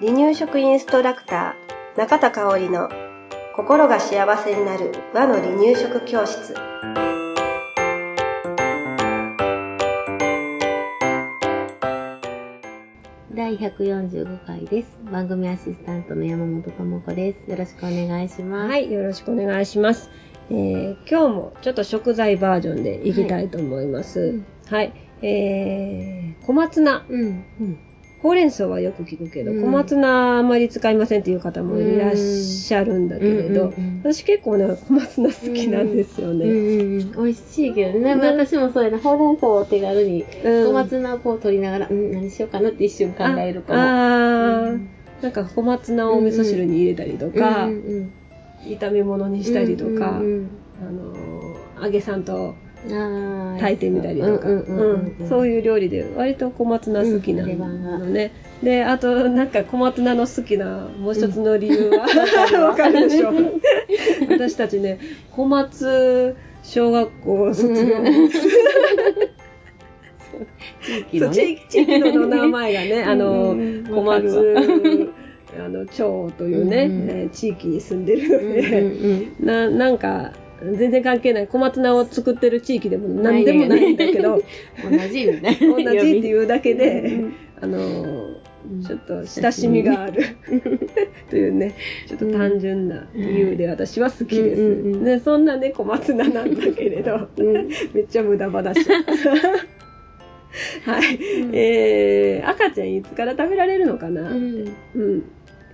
離乳食インストラクター中田香織の心が幸せになる和の離乳食教室第145回です。番組アシスタントの山本智子です。よろしくお願いします。はいよろしくお願いします、えー今日もちょっと食材バージョンでいきたいと思いますはい、えー、小松菜うん。うん。ほうれん草はよく聞くけど、うん小松菜あまり使いませんっていう方もいらっしゃるんだけれど、うんうんうん私結構ね小松菜好きなんですよね、うんうんうん。美味しいけどね。私もそうやな。ほうれん草を手軽に、うん小松菜をこう取りながら、うん、何しようかなって一瞬考えるかも。ああなんか小松菜をお味噌汁に入れたりとか、うんうん炒め物にしたりとか、うんうんあのー揚げさんと炊いてみたりとか、うんうんうんううん。んそういう料理で割と小松菜好きなのね、であとなんか小松菜の好きなもう一つの理由は、わかるでしょ。私たちね小松小学校卒業、地域のね。地域の名前がねあの、うんうん。小松 あの町というね、うんうん。えー地域に住んでる。のうんで、うん。ななんか全然関係ない。小松菜を作ってる地域でも何でもないんだけど、うん、同じみたい同じな。っていうだけで、うんあのうん。ちょっと親しみがある。というねちょっと単純な理由で私は好きです、うんうんうん。でそんなね小松菜なんだけれどうん。めっちゃ無駄話。はい、うん。えー、赤ちゃんいつから食べられるのかな、うん。うん。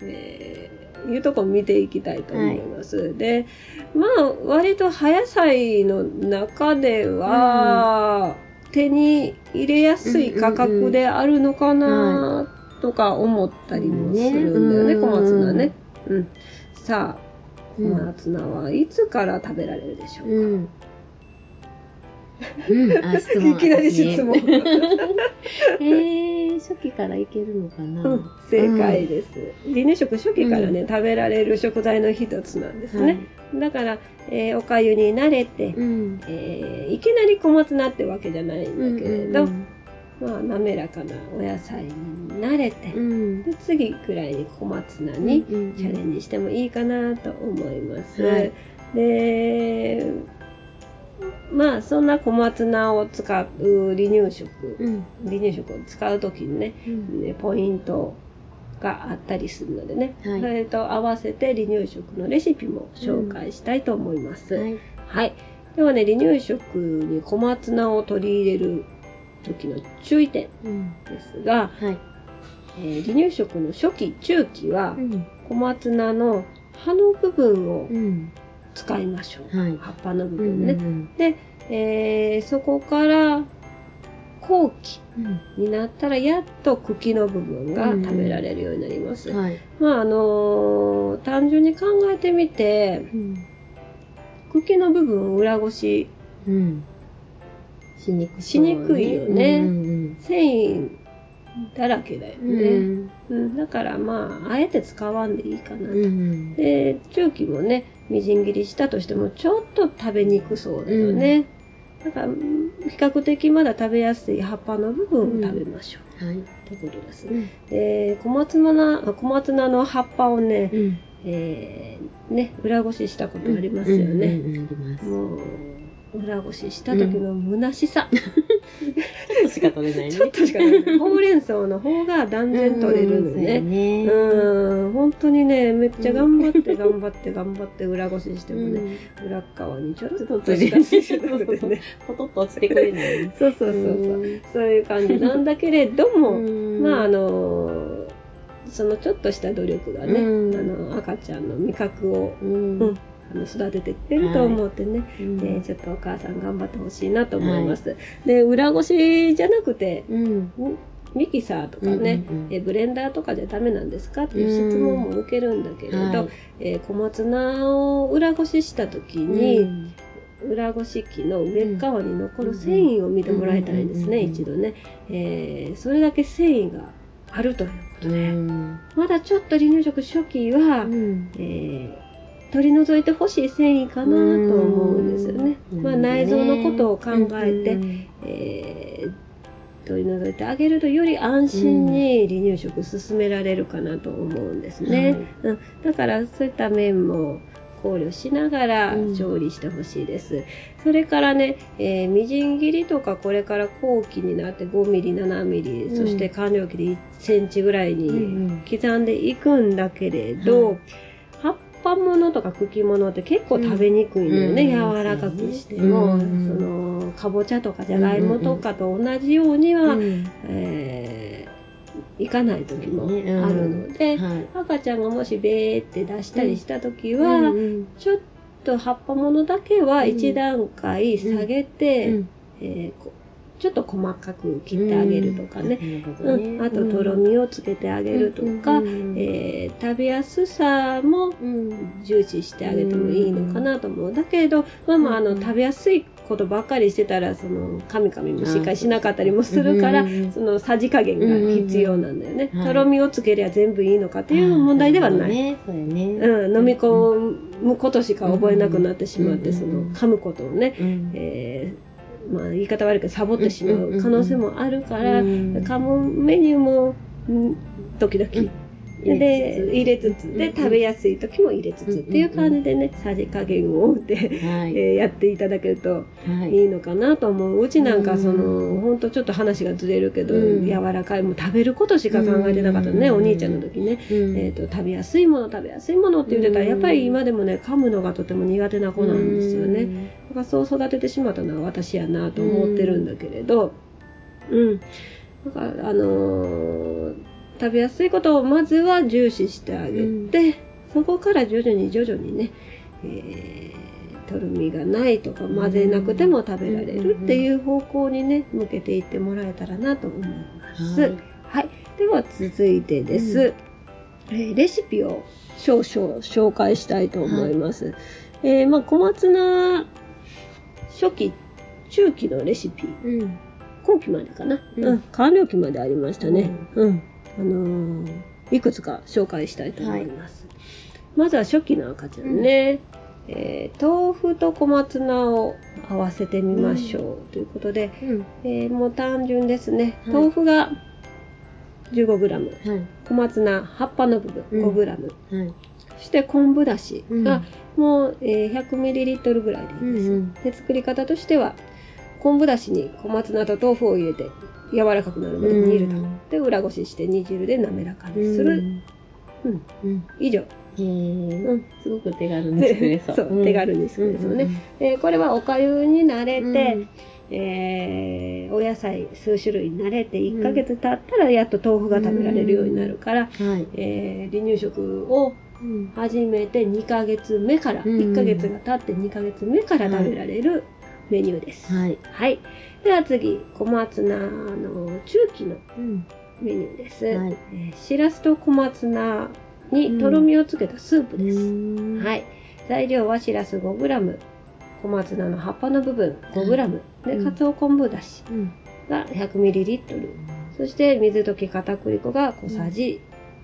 えーいうとこ見ていきたいと思います。で、まあ、割と葉野菜の中では、手に入れやすい価格であるのかなとか思ったりもするんだよね、うん小松菜ね。うん。さあ、小うん松菜はいつから食べられるでしょうか、うん。うん、あ、質問。いきなり質問。えー、初期からいけるのかな、うん正解です。離乳食初期からね、食べられる食材の一つなんですね。だから、えーおかゆに慣れて、うん。えーいきなり小松菜ってわけじゃないんだけれど、うんまあ、滑らかなお野菜に慣れて、うん。で次くらいに小松菜にうんチャレンジしてもいいかなと思います。はいで、まあ、そんな小松菜を使う離乳食、うん。離乳食を使うときにね、うん。ねポイントがあったりするのでね、はいそれと合わせて離乳食のレシピも紹介したいと思います。はい。はい。ではね、離乳食に小松菜を取り入れる時の注意点うん。ですが、はい。えー離乳食の初期、中期はうん。小松菜の葉の部分をうん。使いましょう。はい。葉っぱの部うん。分ね。で、えーそこから後期うん。になったらやっと茎の部分が食べられるようになります。はい。まああのー単純に考えてみて、うん。茎の部分を裏ごしうん。しにくそうしにくいよねうん。繊維だらけだようん。ね、うん。うんだからまああえて使わんでいいかなと、うん。で中期もねみじん切りしたとしてもちょっと食べにくそうだよね、だからうん比較的まだ食べやすい葉っぱの部分を食べましょう、はい。ってことですうん。で小松菜あ小松菜の葉っぱをね、うん。えーね裏ごししたことありますよね。もう裏ごしした時の虚しさ、ちょっとしか取れないね。ちょっとしかない。ほうれん草の方が断然取れるのね。ねうん、本当にね、めっちゃ頑張って頑張って頑張って裏ごししてもね、うん裏っ側にちょっととしかなくてね。ポトッと落ちてくれない。そうそうそうそう。そういう感じなんだけれども、まああの、の、そのちょっとした努力がね、うんあの赤ちゃんの味覚をうん育ててってると思ってね、うん。えーちょっとお母さん頑張ってほしいなと思います。で、裏ごしじゃなくて、うん。ミキサーとかね、うんうんうん。えブレンダーとかじゃダメなんですかっていう質問も受けるんだけれど、はい。えー小松菜を裏ごしした時に、裏ごし器の上側に残る繊維を見てもらいたいんですね、うんうんうん。一度ね、えーそれだけ繊維があるということで、うん。まだちょっと離乳食初期は、うん。えー取り除いてほしい繊維かなと思うんですよね。うん。まあ、内臓のことを考えて、うんえー取り除いてあげるとより安心に離乳食進められるかなと思うんですね、うん、だからそういった面も考慮しながら調理してほしいです、うん、それからね、えー、みじん切りとかこれから後期になって 5mm7mm、うん、そして完了期で1センチぐらいに刻んでいくんだけれど、うん葉っぱものとか茎ものって結構食べにくいのよね、柔らかくしても、そのかぼちゃとかじゃがいもとかと同じようには、えー、いかない時もあるので、はい、赤ちゃんがもしベーって出したりした時は、ちょっと葉っぱものだけは一段階下げて、うん、えー、ちょっと細かく切ってあげるとかね,、うん。あととろみをつけてあげるとか、えー、食べやすさも重視してあげてもいいのかなと思う。だけど、まあまあ、あの食べやすいことばっかりしてたらそのカミカミもしっかりしなかったりもするから、そのさじ加減が必要なんだよね、とろみをつけりゃ全部いいのかっていう問題ではない、ねうん、飲み込むことしか覚えなくなってしまって、その噛むことをね、えーまあ、言い方悪いけどサボってしまう可能性もあるから、カモメニューも時々で入れつつで食べやすい時も入れつつっていう感じでねさじ加減を追って、はい、えー、やっていただけるとい。いのかなと思う。うちなんかそのほんとちょっと話がずれるけど、柔らかいも食べることしか考えてなかったね、お兄ちゃんの時ね、えーと、食べやすいもの食べやすいものって言ってたらやっぱり今でもね噛むのがとても苦手な子なんですよね。だからそう育ててしまったのは私やなと思ってるんだけれどうん。だからあのー食べやすいことをまずは重視してあげて、うん、そこから徐々に徐々にね、えー、とろみがないとか混ぜなくても食べられるっていう方向にね向けていってもらえたらなと思います。はい、はい、では続いてです、うん、えー、レシピを少々紹介したいと思います。はい、えー、まあ、小松菜初期中期のレシピ、うん、後期までかな、うん、完了期までありましたね。うんあのー、いくつか紹介したいと思います。はい、まずは初期の赤ちゃんね。うん、えー、豆腐と小松菜を合わせてみましょう、うん、ということで、うん、えー、もう単純ですね。豆腐が 15g、はい、小松菜葉っぱの部分 5g、はい、そして昆布だしがもう、えー、100ml ぐらいでいいです、うんうん、で作り方としては昆布だしに小松菜と豆腐を入れて柔らかくなるまで煮ると。で、裏ごしして煮汁で滑らかにする。うん。うん、以上。うん、すごく手軽に作れ そう。そう、手軽に作れそうね。えこれはおかゆに慣れて、えー、お野菜数種類に慣れて1ヶ月経ったらやっと豆腐が食べられるようになるから、え離乳食を始めて2ヶ月目から、1ヶ月が経って2ヶ月目から食べられるメニューです。はい。はい。では次、小松菜の中期のメニューです。はい、えー、しらすと小松菜にとろみをつけたスープです。うん、はい。材料はしらす 5g、小松菜の葉っぱの部分 5g、で、かつお昆布だしが 100ml、そして水溶き片栗粉が小さじ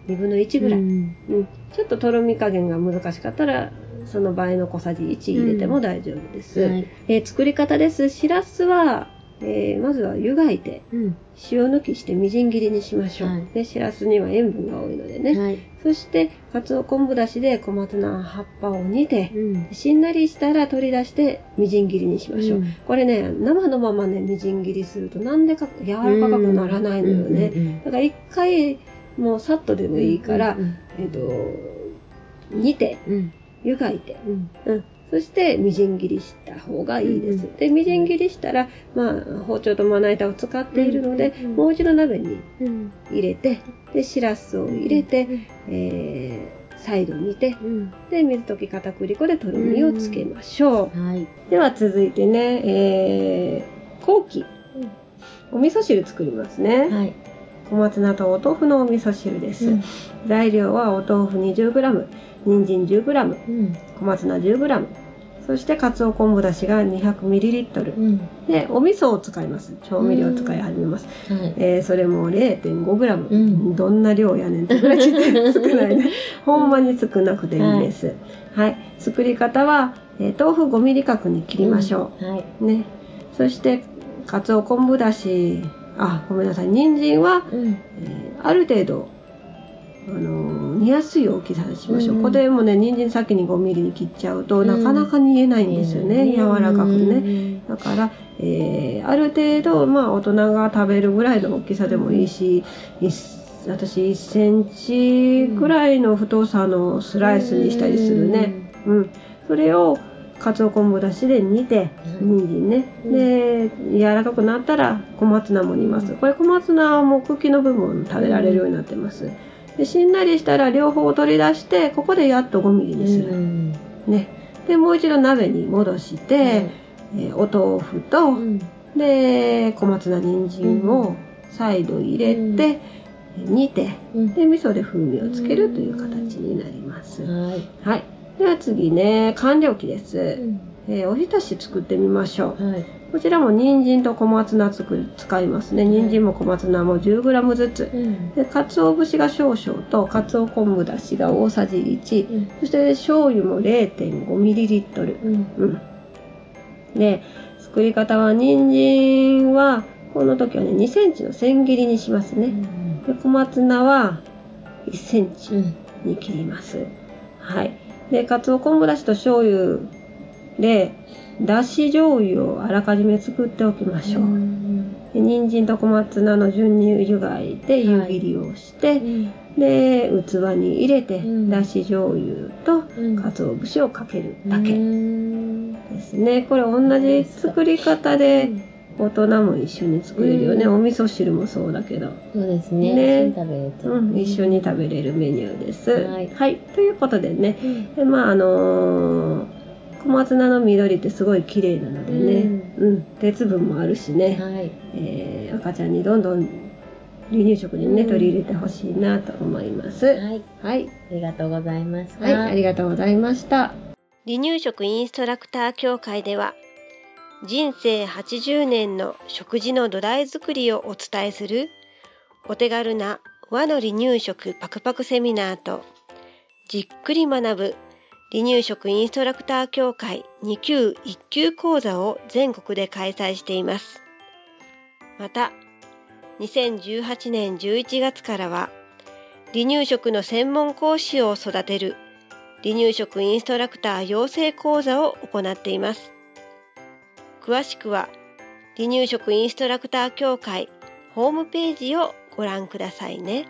2分の1ぐらい、うん、うん、ちょっととろみ加減が難しかったらその場合の小さじ1入れても大丈夫です。うんはい、えー、作り方です。しらすは、えー、まずは湯がいて、うん、塩抜きしてみじん切りにしましょう。はい、で、しらすには塩分が多いのでね。はい、そして、かつお昆布だしで小松菜葉っぱを煮て、うん、しんなりしたら取り出してみじん切りにしましょう。うん、これね、生のままね、みじん切りするとなんでか柔らかくならないのよね。だから一回、もうさっとでもいいから、えっ、ー、と、煮て、湯がいて、うん、そしてみじん切りした方がいいです。うん、でみじん切りしたら、まあ、包丁とまな板を使っているので、うん、もう一度鍋に入れてでしらすを入れて、えー、再度煮て、で水溶き片栗粉でとろみをつけましょう。はい、では続いてね、えー、後期、お味噌汁作りますね。はい小松菜とお豆腐のお味噌汁です、うん、材料はお豆腐 20g 人参 10g、うん、小松菜 10g そしてかつお昆布だしが 200ml、うん、でお味噌を使います。調味料を使い始めます、うん、えー、それも 0.5g、うん、どんな量やねんってぐらい少ない。ね ほんまに少なくていいです、はい、はい、作り方は、えー、豆腐 5mm 角に切りましょう、はい、ね、そしてかつお昆布だしあごめんなさい。人参は、うん。えーある程度あの煮やすい大きさにしましょう、うん。これもね人参先に5ミリに切っちゃうと、うん。なかなか煮えないんですよね、柔らかくね、ね。だから、えーある程度、まあ、大人が食べるぐらいの大きさでもいいし、私1センチぐらいの太さのスライスにしたりするね。うん。それを、かつお昆布だしで煮て、うん人参ね。うんで、柔らかくなったら小松菜も煮ます。これ小松菜はもう茎の部分食べられるようになってます。でしんなりしたら両方取り出して、ここでやっと5ミリうん。にする。うん。ね。で、もう一度鍋に戻して、えーお豆腐と、うん。で小松菜人参を再度入れて、煮てうん。で味噌で風味をつけるという形になります、はい。はいでは次ね完了期です、うんえーおひたし作ってみましょうはい。こちらも人参と小松菜作る使いますね人参も小松菜も 10g ずつうん。で鰹節が少々と鰹昆布だしが大さじ1うん。そして醤油も 0.5ml うん。うん。で、作り方は、人参は、この時はね、2センチの千切りにしますね。で、小松菜は1センチうん。に切ります。はい。で、かつお昆布だしと醤油で、だし醤油をあらかじめ作っておきましょう。で人参と小松菜の順に湯がいて湯切りをして、で器に入れて、うん。だし醤油とうん。鰹節をかけるだけうん。ですね。これ同じ作り方で大人も一緒に作れるよね。うんお味噌汁もそうだけど、そうですね。ね一緒に食べると。うん、一緒に食べれるメニューです。はいということでね、うんでまああのー小松菜の緑ってすごい綺麗なのでね、うん、鉄分もあるしね、はい。えー赤ちゃんにどんどん離乳食にね、うん取り入れてほしいなと思います。はい。はい、ありがとうございました。はい、ありがとうございました。離乳食インストラクター協会では人生80年の食事の土台作りをお伝えするお手軽な和の離乳食パクパクセミナーとじっくり学ぶ離乳食インストラクター協会2級1級講座を全国で開催しています。また2018年11月からは離乳食の専門講師を育てる離乳食インストラクター養成講座を行っています。詳しくは離乳食インストラクター協会ホームページをご覧くださいね。